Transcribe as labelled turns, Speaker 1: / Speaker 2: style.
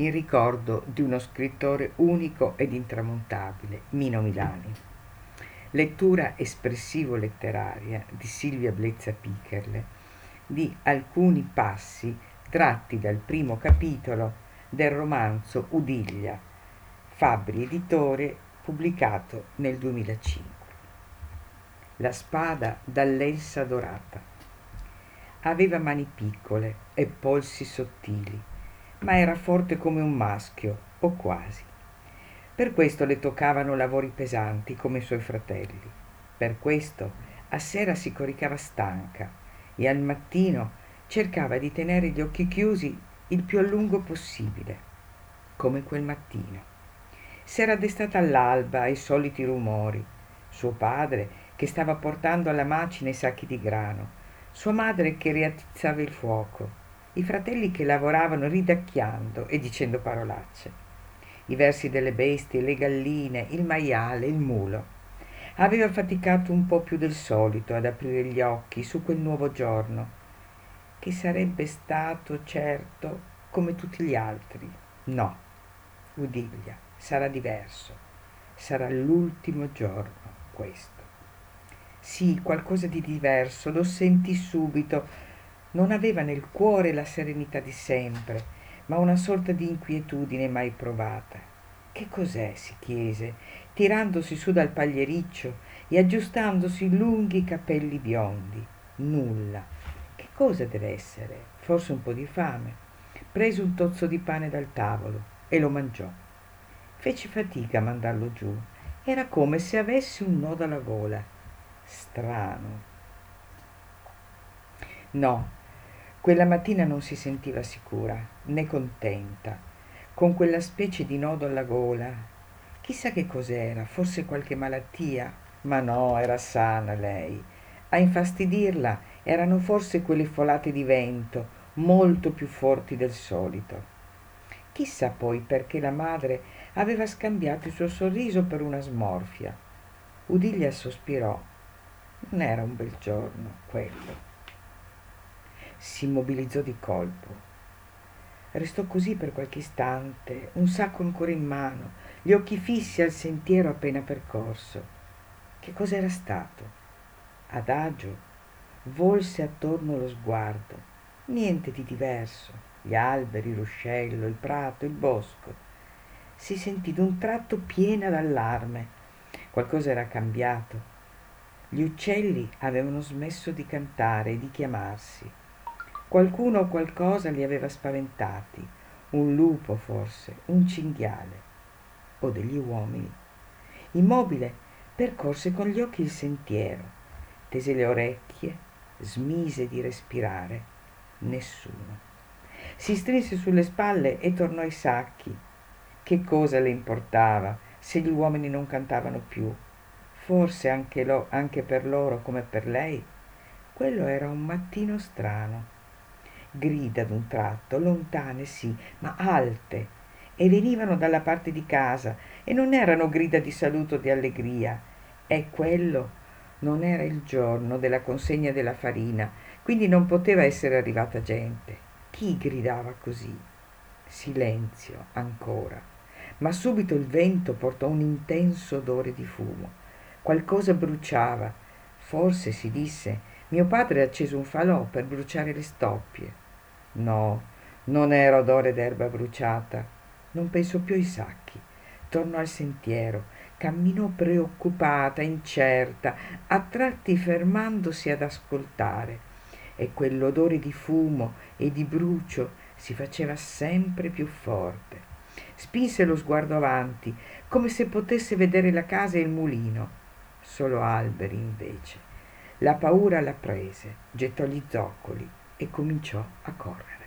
Speaker 1: in ricordo di uno scrittore unico ed intramontabile, Mino Milani. Lettura espressivo-letteraria di Silvia Blezza Picherle di alcuni passi tratti dal primo capitolo del romanzo Udiglia, Fabbri Editore, pubblicato nel 2005. La spada dall'elsa dorata. Aveva mani piccole e polsi sottili ma era forte come un maschio, o quasi. Per questo le toccavano lavori pesanti come i suoi fratelli. Per questo a sera si coricava stanca e al mattino cercava di tenere gli occhi chiusi il più a lungo possibile, come quel mattino. S'era destata all'alba ai soliti rumori. Suo padre che stava portando alla macina i sacchi di grano, sua madre che riatizzava il fuoco, i fratelli che lavoravano ridacchiando e dicendo parolacce. I versi delle bestie, le galline, il maiale, il mulo. Aveva faticato un po' più del solito ad aprire gli occhi su quel nuovo giorno, che sarebbe stato certo come tutti gli altri. No, Udiglia, sarà diverso. Sarà l'ultimo giorno questo. Sì, qualcosa di diverso, lo sentì subito non aveva nel cuore la serenità di sempre, ma una sorta di inquietudine mai provata. Che cos'è? si chiese, tirandosi su dal pagliericcio e aggiustandosi i lunghi capelli biondi. Nulla. Che cosa deve essere? Forse un po' di fame. Prese un tozzo di pane dal tavolo e lo mangiò. Fece fatica a mandarlo giù. Era come se avesse un nodo alla gola. Strano. No, quella mattina non si sentiva sicura, né contenta, con quella specie di nodo alla gola. Chissà che cos'era, forse qualche malattia, ma no, era sana lei. A infastidirla erano forse quelle folate di vento, molto più forti del solito. Chissà poi perché la madre aveva scambiato il suo sorriso per una smorfia. Udiglia sospirò. Non era un bel giorno quello si immobilizzò di colpo. Restò così per qualche istante, un sacco ancora in mano, gli occhi fissi al sentiero appena percorso. Che cos'era stato? Adagio volse attorno lo sguardo. Niente di diverso. Gli alberi, il ruscello, il prato, il bosco. Si sentì d'un tratto piena d'allarme. Qualcosa era cambiato. Gli uccelli avevano smesso di cantare e di chiamarsi. Qualcuno o qualcosa li aveva spaventati, un lupo forse, un cinghiale o degli uomini. Immobile percorse con gli occhi il sentiero, tese le orecchie, smise di respirare. Nessuno. Si strinse sulle spalle e tornò ai sacchi. Che cosa le importava se gli uomini non cantavano più? Forse anche, lo, anche per loro come per lei. Quello era un mattino strano grida d'un tratto, lontane sì, ma alte, e venivano dalla parte di casa, e non erano grida di saluto o di allegria. E quello non era il giorno della consegna della farina, quindi non poteva essere arrivata gente. Chi gridava così? Silenzio ancora. Ma subito il vento portò un intenso odore di fumo. Qualcosa bruciava. Forse si disse mio padre ha acceso un falò per bruciare le stoppie. No, non era odore d'erba bruciata. Non pensò più ai sacchi. Tornò al sentiero, camminò preoccupata, incerta, a tratti fermandosi ad ascoltare. E quell'odore di fumo e di brucio si faceva sempre più forte. Spinse lo sguardo avanti, come se potesse vedere la casa e il mulino. Solo alberi invece. La paura la prese, gettò gli zoccoli e cominciò a correre.